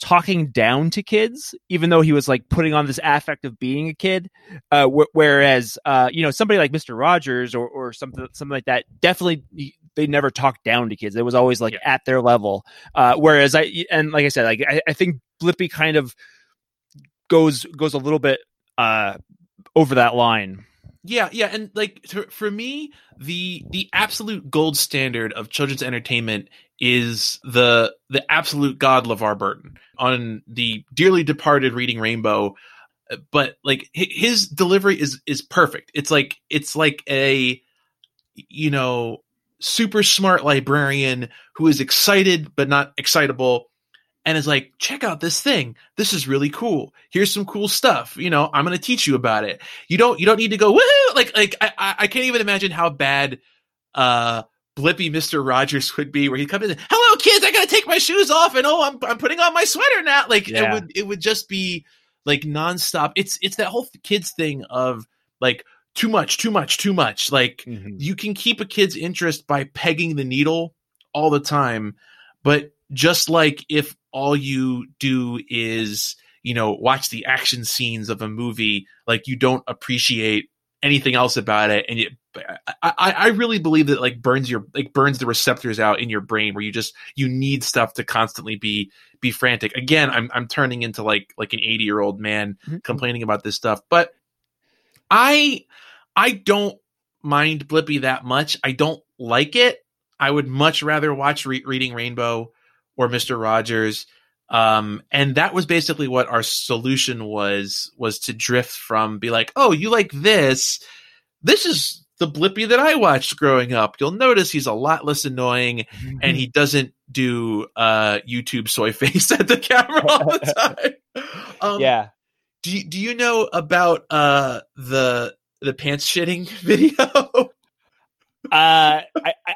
talking down to kids, even though he was like putting on this affect of being a kid. Uh, wh- whereas, uh, you know, somebody like Mr. Rogers or, or something, something like that, definitely they never talked down to kids. It was always like Yeah. at their level. Uh, whereas I, and like I said, like I, I think Blippi kind of goes, goes a little bit, uh, over that line. Yeah, yeah, and like for, for me, the the absolute gold standard of children's entertainment is the the absolute god LeVar Burton on the dearly departed Reading Rainbow. uh, But like his delivery is is perfect. It's like it's like a you know super smart librarian who is excited but not excitable and is like check out this thing. This is really cool. Here's some cool stuff. You know i'm going to teach you about it. You don't you don't need to go woohoo! Like like I, I can't even imagine how bad uh blippi mr rogers would be where he'd come in and, hello kids i gotta take my shoes off and oh i'm, I'm putting on my sweater now. Like it would it would just be like nonstop. It's it's that whole kids thing of like too much too much too much. Like mm-hmm. you can keep a kid's interest by pegging the needle all the time but just like if all you do is you know watch the action scenes of a movie like you don't appreciate anything else about it and it I, I really believe that like burns your like burns the receptors out in your brain where you just you need stuff to constantly be be frantic. Again i'm i'm turning into like like an 80 year old man mm-hmm. complaining about this stuff but i i don't mind blippi that much. I don't like it. I would much rather watch Re- reading rainbow or mr rogers. Um and that was basically what our solution was was to drift from be like oh you like this. This is the blippi that i watched growing up. You'll notice he's a lot less annoying and he doesn't do uh youtube soy face at the camera all the time. Um, yeah. do you, do you know about uh the the pants shitting video? Uh, I, I,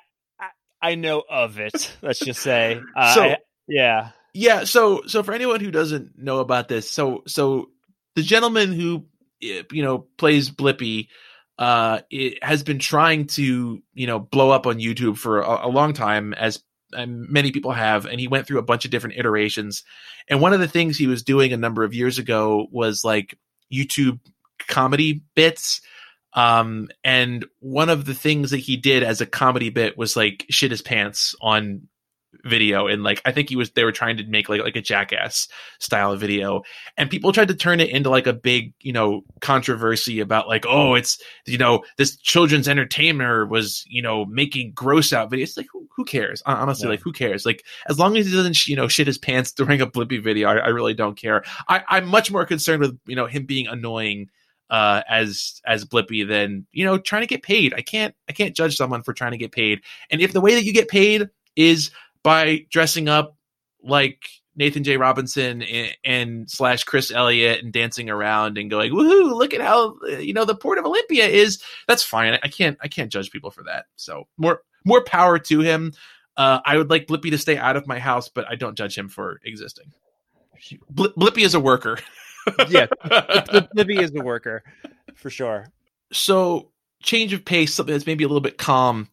I- know of it. Let's just say. Uh, So- I- yeah. yeah, so so for anyone who doesn't know about this, so so the gentleman who eh, you know plays Blippi uh it has been trying to you know blow up on YouTube for a, a long time as and many people have and he went through a bunch of different iterations and one of the things he was doing a number of years ago was like YouTube comedy bits um and one of the things that he did as a comedy bit was like shit his pants on video. And like I think he was they were trying to make like like a jackass style video. And people tried to turn it into like a big you know controversy about like oh it's you know this children's entertainer was you know making gross out videos. It's like who, who cares? Honestly Yeah. like who cares? Like as long as he doesn't you know shit his pants during a blippi video I, I really don't care. I, I'm much more concerned with you know him being annoying uh as as blippi than you know trying to get paid I can't I can't judge someone for trying to get paid and if the way that you get paid is by dressing up like Nathan J. Robinson and, and slash Chris Elliott and dancing around and going, woohoo, look at how you know the port of Olympia is. That's fine. I can't I can't judge people for that. So more more power to him. Uh, I would like Blippi to stay out of my house, but I don't judge him for existing. Bl- Blippi is a worker. Yeah. Lib- Libby is the worker for sure. so change of pace, something that's maybe a little bit calm.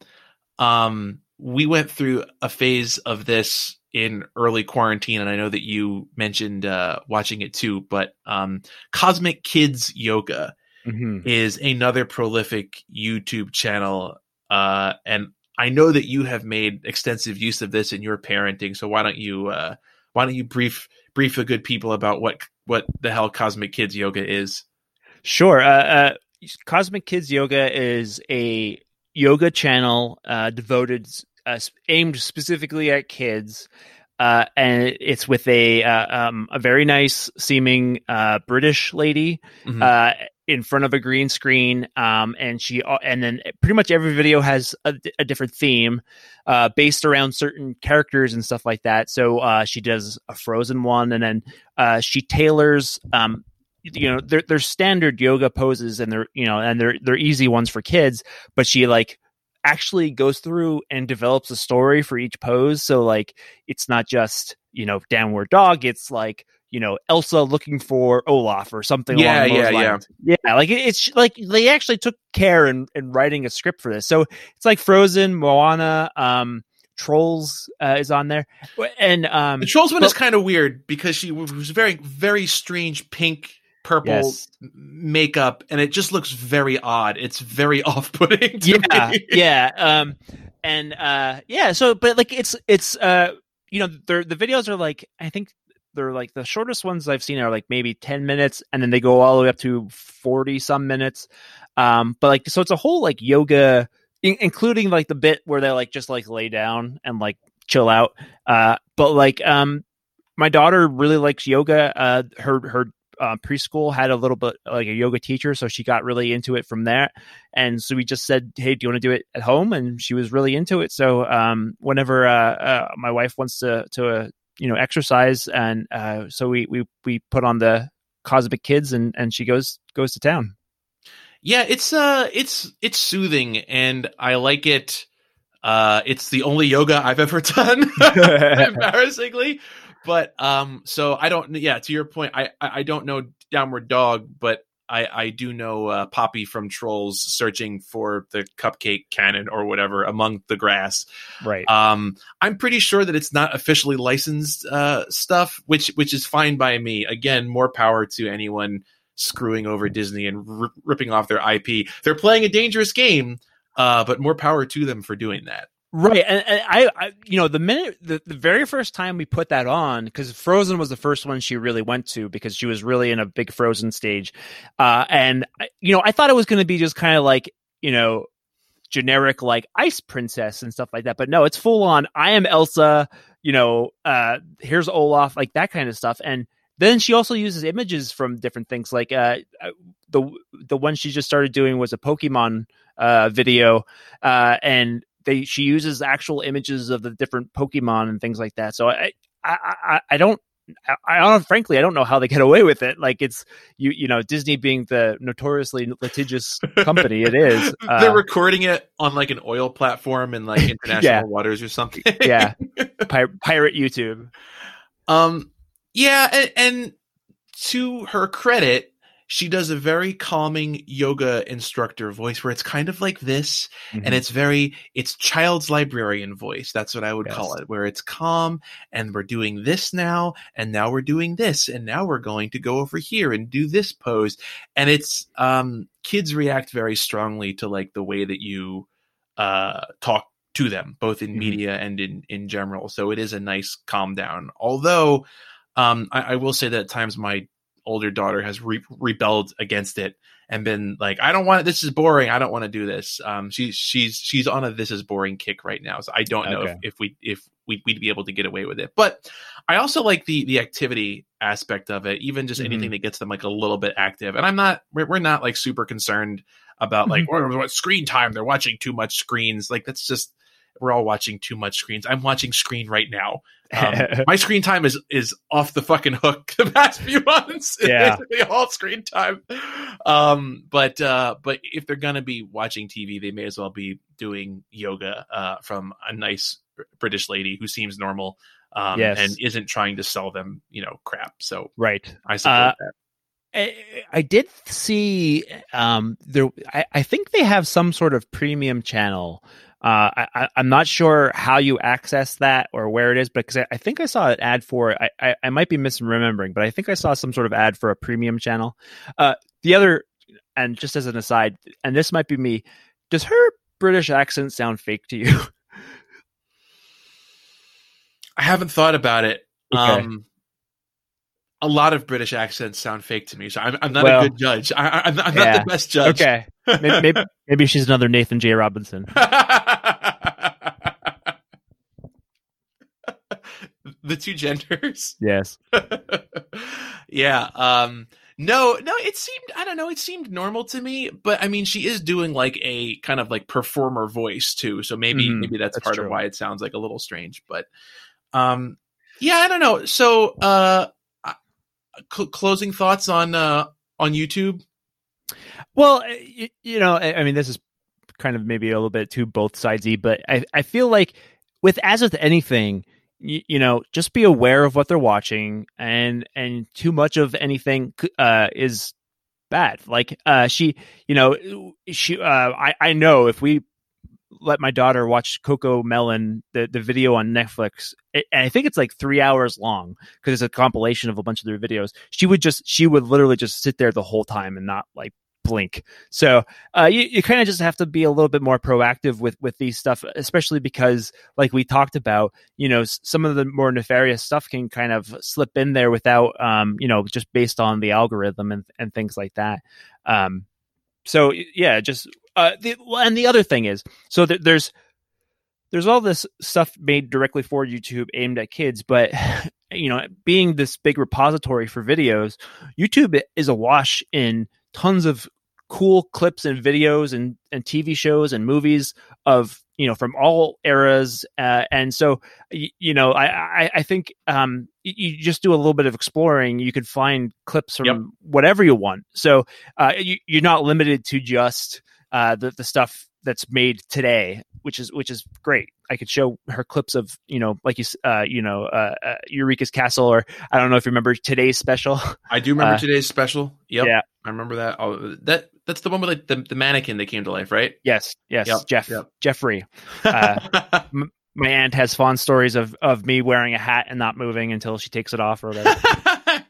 Um, we went through a phase of this in early quarantine, and I know that you mentioned uh, watching it too. But um, Cosmic Kids Yoga Mhm. is another prolific YouTube channel, uh, and I know that you have made extensive use of this in your parenting. So why don't you uh, why don't you brief brief the good people about what what the hell Cosmic Kids Yoga is? Sure. Uh, uh, Cosmic Kids Yoga is a yoga channel uh, devoted, uh, aimed specifically at kids. Uh, and it's with a uh, um, a very nice seeming uh, British lady Mhm. Uh, in front of a green screen, um, and she and then pretty much every video has a, a different theme uh, based around certain characters and stuff like that. So uh, she does a Frozen one, and then uh, she tailors. Um, you know, they're, they're standard yoga poses, and they're you know, and they're they're easy ones for kids. But she like actually goes through and develops a story for each pose. So like it's not just, you know, downward dog, it's like, you know, Elsa looking for Olaf or something Yeah, along those yeah, yeah. lines. Yeah. like it- it's like they actually took care in, in writing a script for this. So it's like Frozen, Moana, um, Trolls uh, is on there. And um The Trolls one is kind of weird because she was very very strange pink purple Yes. makeup and it just looks very odd. It's very off putting. yeah yeah um and uh yeah so but like it's it's uh you know they're the videos are like i think they're like the shortest ones i've seen are like maybe 10 minutes and then they go all the way up to 40 some minutes. Um but like so it's a whole like yoga in- including like the bit where they like just like lay down and like chill out. Uh but like um my daughter really likes yoga. Uh her her uh, preschool had a little bit like a yoga teacher so she got really into it from there. And so we just said hey do you want to do it at home? And she was really into it. So um whenever uh, uh my wife wants to to you know exercise and uh so we we we put on the cosmic kids and and she goes goes to town Yeah, it's uh it's it's soothing and I like it. Uh it's the only yoga I've ever done embarrassingly. But um so I don't yeah, to your point, I I, I don't know Downward Dog, but I, I do know uh, Poppy from Trolls searching for the cupcake cannon or whatever among the grass. right Um, I'm pretty sure that it's not officially licensed uh, stuff, which which is fine by me. Again, more power to anyone screwing over Disney and r- ripping off their IP. They're playing a dangerous game, uh, but more power to them for doing that. Right, and, and I, I, you know, the minute the, the very first time we put that on, because Frozen was the first one she really went to because she was really in a big Frozen stage, uh, and you know, I thought it was going to be just kind of like you know, generic like ice princess and stuff like that, but no, it's full on. I am Elsa, you know, uh, here's Olaf, like that kind of stuff, and then she also uses images from different things, like uh, uh, the the one she just started doing was a Pokemon uh video, uh, and they she uses actual images of the different Pokemon and things like that. So I I I, I don't. I, I don't, frankly, I don't know how they get away with it. Like it's you, you know, Disney being the notoriously litigious company it is. They're Uh, recording it on like an oil platform in like international Yeah. waters or something. yeah, Pir- pirate YouTube. Um, yeah, and, and to her credit, she does a very calming yoga instructor voice where it's kind of like this, Mm-hmm. and it's very it's child's librarian voice. That's what I would call it, where it's calm, and we're doing this now, and now we're doing this, and now we're going to go over here and do this pose, and it's um kids react very strongly to like the way that you uh talk to them both in Mhm. media and in in general so it is a nice calm down although um i, I will say that at times my older daughter has re- rebelled against it and been like i don't want it this is boring i don't want to do this. Um she's she's she's on a this is boring kick right now so i don't know Okay. if, if we if we, we'd be able to get away with it. But i also like the the activity aspect of it even just Mhm. anything that gets them like a little bit active. And i'm not we're, we're not like super concerned about like what, what screen time? They're watching too much screens. Like that's just we're all watching too much screens i'm watching screen right now um, my screen time is is off the fucking hook the past few months It's Yeah. basically all screen time um but uh but if they're gonna be watching tv they may as well be doing yoga uh from a nice british lady who seems normal um Yes. and isn't trying to sell them you know crap so right. i support Uh, that I, I did see um there I, I think they have some sort of premium channel uh I, I i'm not sure how you access that or where it is but because I, I think i saw an ad for it I, I i might be misremembering but i think i saw some sort of ad for a premium channel uh the other and just as an aside and this might be me does her British accent sound fake to you? I haven't thought about it. Okay. Um, a lot of British accents sound fake to me, so I'm, I'm not Well, a good judge. I, I, I'm not, I'm not yeah. the best judge. okay, maybe, maybe maybe she's another Nathan J. Robinson. the two genders. Yes. yeah. Um no, no, it seemed I don't know, it seemed normal to me, but I mean she is doing like a kind of like performer voice too. So maybe Mhm, maybe that's, that's part of why it sounds like a little strange, but um yeah, I don't know. So uh uh, cl- closing thoughts on uh on YouTube? Well, you, you know, I, I mean, this is kind of maybe a little bit too both sidesy, but I, I feel like with as with anything, you, you know, just be aware of what they're watching, and and too much of anything uh, is bad. Like uh, she, you know, she, uh, I I know if we let my daughter watch Cocomelon, the, the video on Netflix, it, and I think it's like three hours long because it's a compilation of a bunch of their videos. She would just, she would literally just sit there the whole time and not like blink. So uh, you, you kind of just have to be a little bit more proactive with with these stuff, especially because, like we talked about, you know, some of the more nefarious stuff can kind of slip in there without, um, you know, just based on the algorithm and and things like that. Um, so yeah, just uh, the, and the other thing is, so th- there's there's all this stuff made directly for YouTube aimed at kids, but you know, being this big repository for videos, YouTube is awash in tons of cool clips and videos and and TV shows and movies of you know from all eras, uh, and so y- you know, I I, I think um, you just do a little bit of exploring, you could find clips from Yep. whatever you want. So uh, you, you're not limited to just uh, the the stuff that's made today, which is which is great. I could show her clips of you know like you uh, you know uh, uh, Eureeka's Castle, or I don't know if you remember today's special. I do remember Uh, today's special. Yep. yeah. I remember that. Oh, that that's the one with like the, the mannequin that came to life, right? yes, yes, Yep, Jeff yep. Jeffrey. Uh, My aunt has fond stories of of me wearing a hat and not moving until she takes it off or whatever.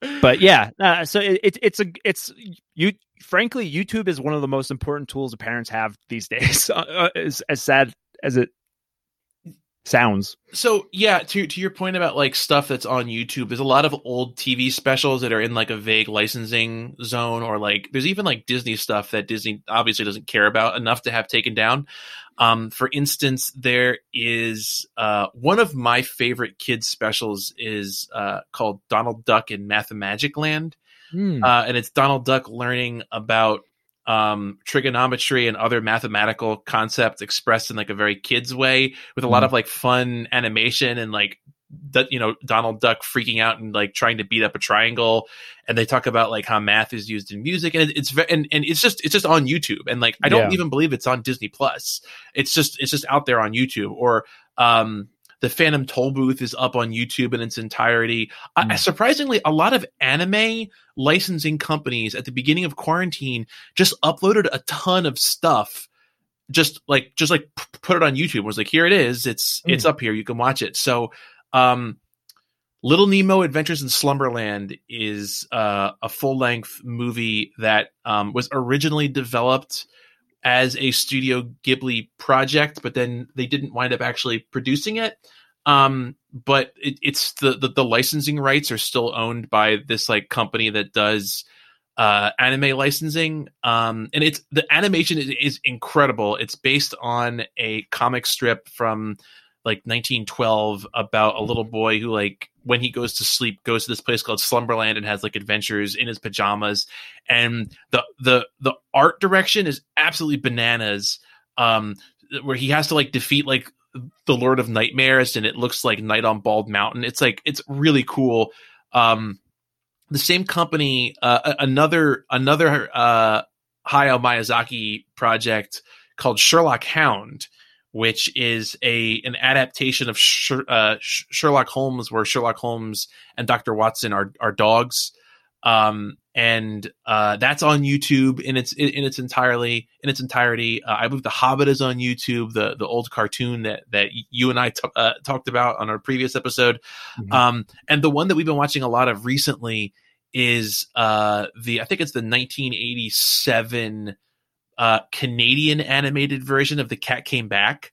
but yeah, uh, so it, it, it's a it's you. Frankly, YouTube is one of the most important tools that parents have these days. Uh, as, as sad as it sounds. so yeah, to to your point about like stuff that's on YouTube, there's a lot of old TV specials that are in like a vague licensing zone, or like there's even like Disney stuff that Disney obviously doesn't care about enough to have taken down. Um, for instance, there is uh, one of my favorite kids specials is uh, called Donald Duck in Mathemagic Land. Hmm. uh, and it's Donald Duck learning about um, trigonometry and other mathematical concepts expressed in like a very kids way, with a lot Mhm. of like fun animation and like that you know Donald Duck freaking out and like trying to beat up a triangle, and they talk about like how math is used in music, and it, it's ve- and and it's just it's just on YouTube, and like I don't Yeah. even believe it's on Disney Plus. It's just it's just out there on YouTube or um the Phantom Tollbooth is up on YouTube in its entirety. Mm. surprisingly, a lot of anime licensing companies at the beginning of quarantine just uploaded a ton of stuff. Just like, just like put it on YouTube. Was like, here it is. It's Mm. it's up here. You can watch it. So, um, Little Nemo Adventures in Slumberland is uh, a full length movie that um, was originally developed as a Studio Ghibli project, but then they didn't wind up actually producing it. Um, but it, it's the, the the licensing rights are still owned by this like company that does uh, anime licensing. Um, and it's the animation is, is incredible. It's based on a comic strip from like 1912 about a little boy who like when he goes to sleep goes to this place called Slumberland and has like adventures in his pajamas. And the the the art direction is absolutely bananas um where he has to like defeat like the Lord of Nightmares and it looks like Night on Bald Mountain. It's like it's really cool. Um the same company uh another another uh Hayao Miyazaki project called Sherlock Hound which is a an adaptation of Sher- uh, Sh- Sherlock Holmes, where Sherlock Holmes and Doctor Watson are are dogs, um, and uh, that's on YouTube in its in, its entirely in its entirety. Uh, I believe The Hobbit is on YouTube, the the old cartoon that that you and I t- uh, talked about on our previous episode, Mhm. um, and the one that we've been watching a lot of recently is uh, the I think it's the 1987 uh, Canadian animated version of The Cat Came Back,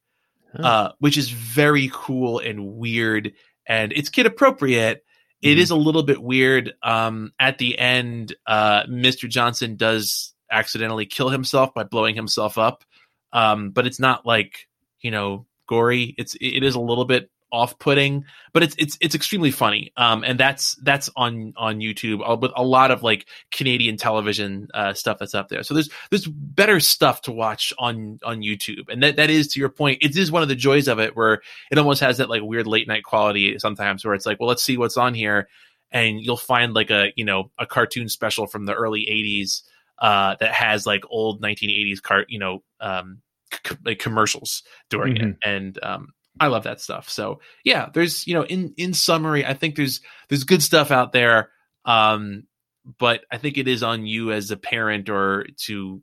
Huh. uh, which is very cool and weird, and it's kid appropriate. It Mhm. is a little bit weird. Um, at the end, uh, Mr. Johnson does accidentally kill himself by blowing himself up, um, but it's not like you know gory. It's it is a little bit off-putting, but it's it's it's extremely funny. Um, and that's that's on on YouTube uh, with a lot of like Canadian television uh, stuff that's up there. So there's there's better stuff to watch on on YouTube, and that that is to your point. It is one of the joys of it, where it almost has that like weird late night quality sometimes, where it's like, well, let's see what's on here, and you'll find like a you know a cartoon special from the early '80s uh, that has like old 1980s cart you know um, c- like commercials during it, and um, I love that stuff. So yeah, there's you know in in summary, I think there's there's good stuff out there. Um, but I think it is on you as a parent or to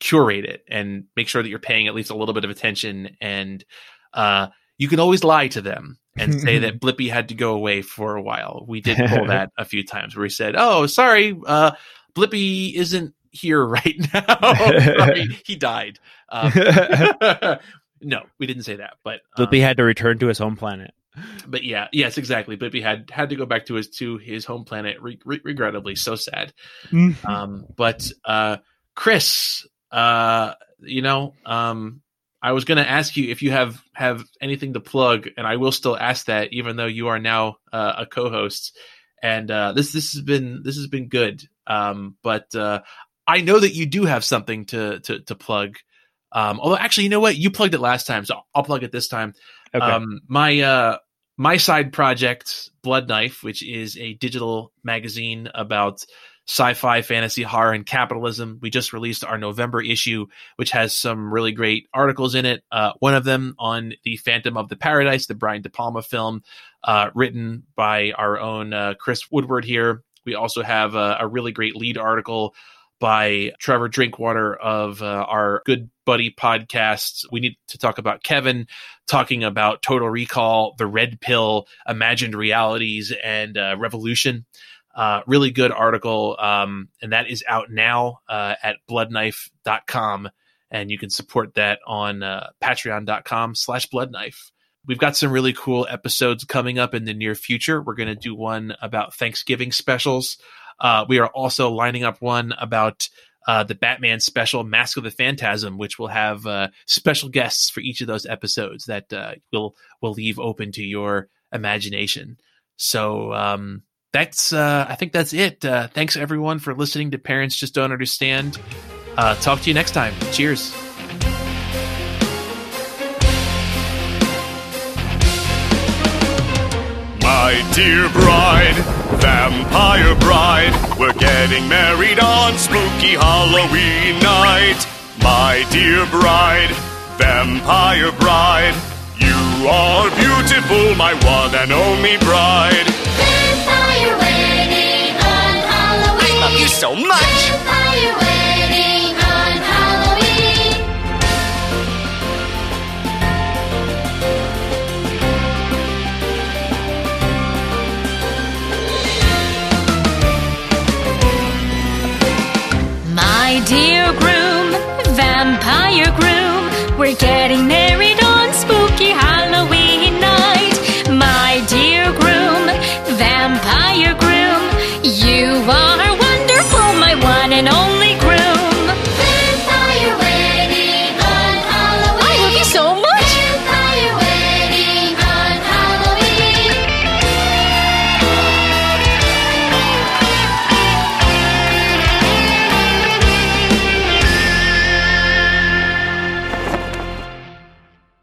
curate it and make sure that you're paying at least a little bit of attention. And uh, you can always lie to them and say that Blippi had to go away for a while. We did pull that a few times where he said, "Oh, sorry, uh, Blippi isn't here right now. sorry, he died." Um, no, we didn't say that, but um, Blippi had to return to his home planet. but yeah, yes, exactly. Blippi had had to go back to his to his home planet, re- re- regrettably. So sad. Um, but uh, Chris, uh, you know, um, I was going to ask you if you have have anything to plug, and I will still ask that, even though you are now uh, a co-host. And uh, this this has been this has been good. Um, but uh, I know that you do have something to to, to plug. Um, although, actually, you know what? You plugged it last time, so I'll plug it this time. Okay. Um, my uh, my side project, Blood Knife, which is a digital magazine about sci-fi, fantasy, horror, and capitalism. We just released our November issue, which has some really great articles in it. Uh, one of them on the Phantom of the Paradise, the Brian De Palma film, uh, written by our own uh, Chris Woodward here. We also have a, a really great lead article by Trevor Drinkwater of uh, our Good Buddy podcasts. We need to talk about Kevin talking about Total Recall, The Red Pill, Imagined Realities, and uh, Revolution. Uh, really good article, um, and that is out now uh, at bloodknife.com, and you can support that on uh, patreon.com slash bloodknife. We've got some really cool episodes coming up in the near future. We're going to do one about Thanksgiving specials. Uh, we are also lining up one about uh, the Batman special, Mask of the Phantasm, which will have uh, special guests for each of those episodes that uh, will will leave open to your imagination. So um, that's uh, I think that's it. Uh, thanks everyone for listening to Parents Just Don't Understand. Uh, talk to you next time. Cheers. My dear bride, vampire bride, we're getting married on spooky Halloween night. My dear bride, vampire bride, you are beautiful, my one and only bride. Vampire wedding on Halloween. I Love you so much. Vampire groom, we're getting married.